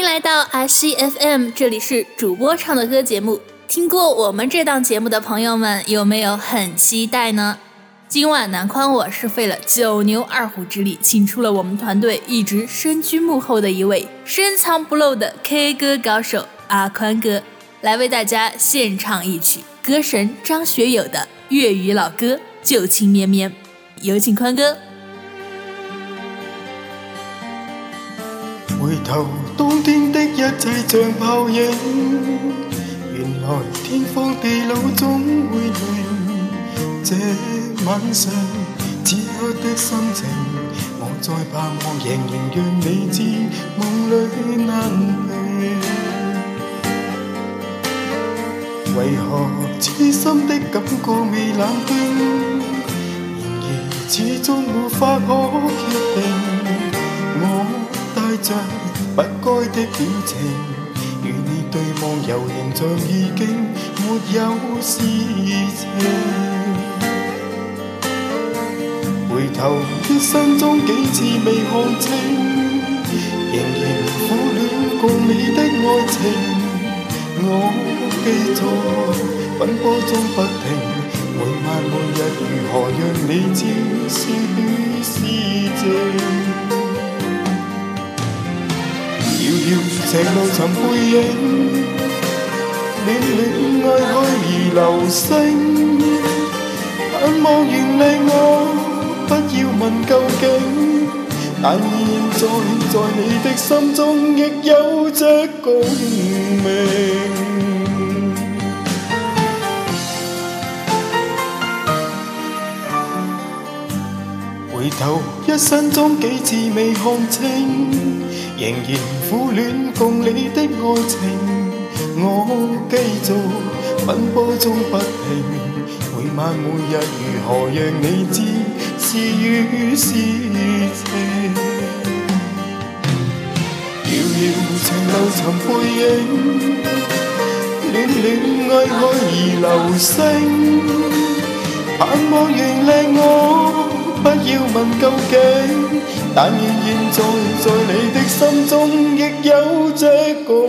欢迎来到 ICFM，这里是主播唱的歌节目。听过我们这档节目的朋友们，有没有很期待呢？今晚南宽我是费了九牛二虎之力，请出了我们团队一直身居幕后的一位深藏不露的 K 歌高手阿宽哥，来为大家献唱一曲歌神张学友的粤语老歌《旧情绵绵》，有请宽哥。回头当天的一切像泡影，原来天荒地老总会明。这晚上此刻的心情，我再盼望，仍然让你知梦里难平。为何痴心的感觉未冷冰？然而始终没法可决定。带着不该的表情，与你对望，又形像已经没有事情。回头一生中几次未看清，仍然苦恋共你的爱情。我记在奔波中不停，每晚每日如何让你知是雨是遥遥情路寻背影，恋恋爱爱如流星，盼望原谅我。不要问究竟，但现在在你的心中亦有着共鸣。回头一生中几次未看清，仍然苦恋共你的爱情。我继续奔波中不停，每晚每日如何让你知？是雨是晴，遥遥情路寻背影，恋恋爱爱如流星，盼望原谅我，不要问究竟，但愿现在在你的心中亦有这共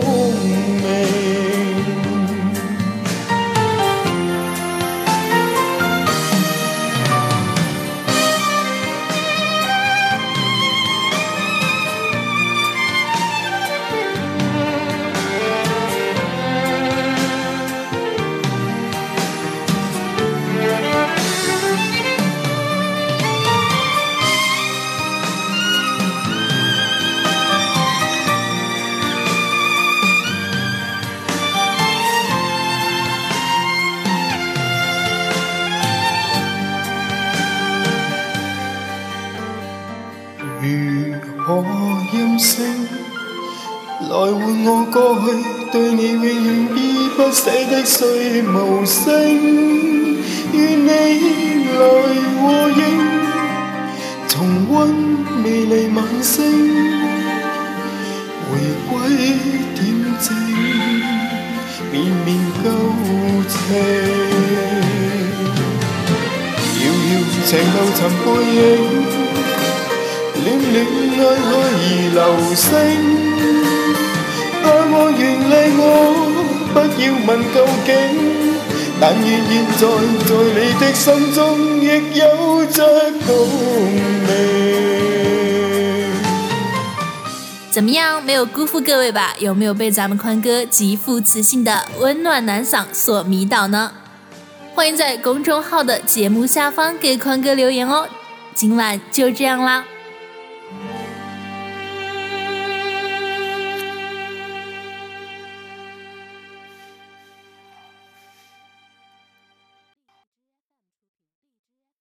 如何任性来换我过去对你永远依不舍的碎无声？与你来和应，重温美丽晚星，回归恬静，绵绵旧情。遥遥情路寻背影。恋爱爱如流星，盼望原谅我，不要问究竟。但愿现在在你的心中亦有着共鸣。怎么样？没有辜负各位吧？有没有被咱们宽哥极富磁性的温暖男嗓所迷倒呢？欢迎在公众号的节目下方给宽哥留言哦。今晚就这样啦。